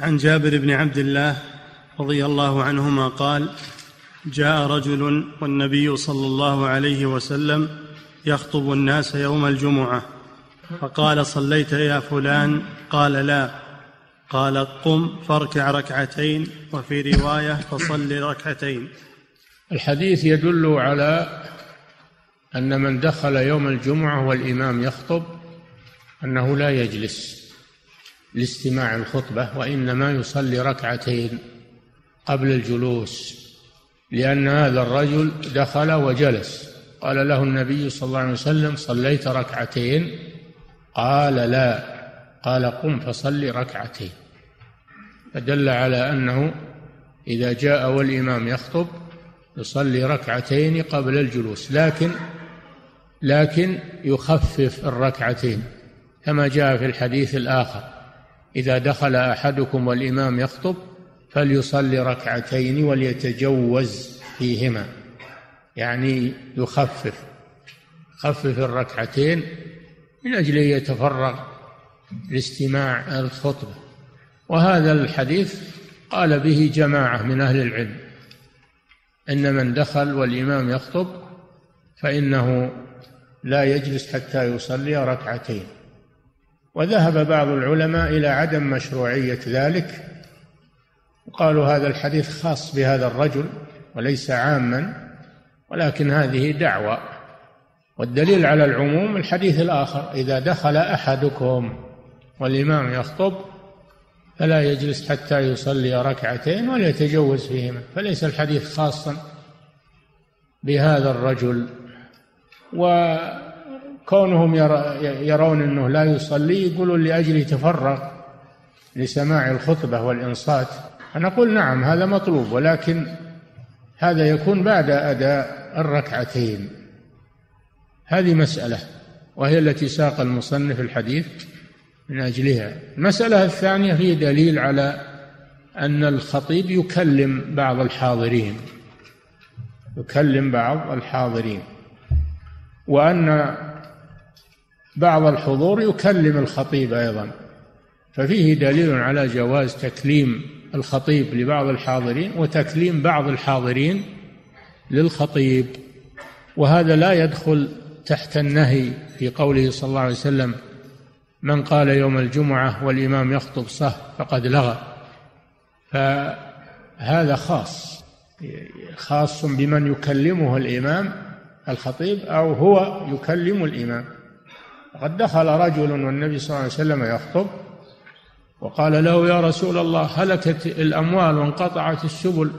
عن جابر بن عبد الله رضي الله عنهما قال جاء رجل والنبي صلى الله عليه وسلم يخطب الناس يوم الجمعة فقال صليت يا فلان؟ قال لا. قال قم فاركع ركعتين وفي رواية فصل ركعتين. الحديث يدل على أن من دخل يوم الجمعة والإمام يخطب أنه لا يجلس. لاستماع الخطبة وإنما يصلي ركعتين قبل الجلوس لأن هذا الرجل دخل وجلس. قال له النبي صلى الله عليه وسلم صليت ركعتين؟ قال لا. قال قم فصل ركعتين. فدل على أنه إذا جاء والإمام يخطب يصلي ركعتين قبل الجلوس لكن لكن يخفف الركعتين كما جاء في الحديث الآخر. إذا دخل أحدكم والإمام يخطب فليصلي ركعتين وليتجوز فيهما. يعني يخفف خفف الركعتين من أجل أن يتفرغ لاستماع الخطبة. وهذا الحديث قال به جماعة من أهل العلم إن من دخل والإمام يخطب فإنه لا يجلس حتى يصلي ركعتين. وذهب بعض العلماء إلى عدم مشروعية ذلك. وقالوا هذا الحديث خاص بهذا الرجل وليس عاما ولكن هذه دعوة. والدليل على العموم الحديث الآخر إذا دخل أحدكم والإمام يخطب فلا يجلس حتى يصلي ركعتين ولا يتجوز فيهما. فليس الحديث خاصا بهذا الرجل. وكونهم يرون انه لا يصلي يقولون لاجل يتفرغ لسماع الخطبة والإنصات. فنقول نعم هذا مطلوب ولكن هذا يكون بعد أداء الركعتين. هذه مسألة وهي التي ساق المصنف الحديث من أجلها. المسألة الثانية هي دليل على أن الخطيب يكلم بعض الحاضرين. يكلم بعض الحاضرين. وأن بعض الحضور يكلم الخطيب أيضا. ففيه دليل على جواز تكليم الخطيب لبعض الحاضرين وتكليم بعض الحاضرين للخطيب. وهذا لا يدخل تحت النهي في قوله صلى الله عليه وسلم من قال يوم الجمعة والإمام يخطب صه فقد لغى. فهذا خاص خاص بمن يكلمه الإمام الخطيب أو هو يكلم الإمام. قد دخل رجل والنبي صلى الله عليه وسلم يخطب وقال له يا رسول الله هلكت الأموال وانقطعت السبل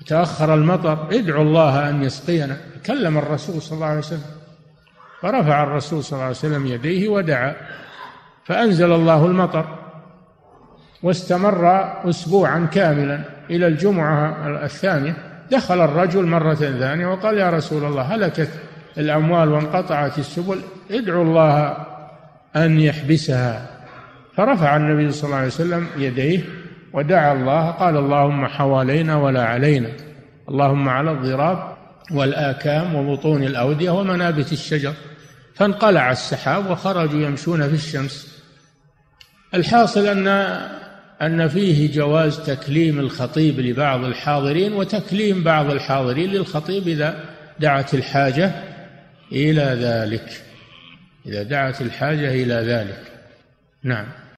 وتأخر المطر ادعو الله أن يسقينا. كلم الرسول صلى الله عليه وسلم فرفع الرسول صلى الله عليه وسلم يديه ودعا فأنزل الله المطر واستمر أسبوعا كاملا إلى الجمعة الثانية. دخل الرجل مرة ثانية وقال يا رسول الله هلكت الأموال وانقطعت السبل ادعو الله أن يحبسها. فرفع النبي صلى الله عليه وسلم يديه ودعا الله قال اللهم حوالينا ولا علينا اللهم على الضراب والآكام وبطون الأودية ومنابت الشجر. فانقلع السحاب وخرجوا يمشون في الشمس. الحاصل أن أن فيه جواز تكليم الخطيب لبعض الحاضرين وتكليم بعض الحاضرين للخطيب إذا دعت الحاجة إلى ذلك. إذا دعت الحاجة إلى ذلك. نعم.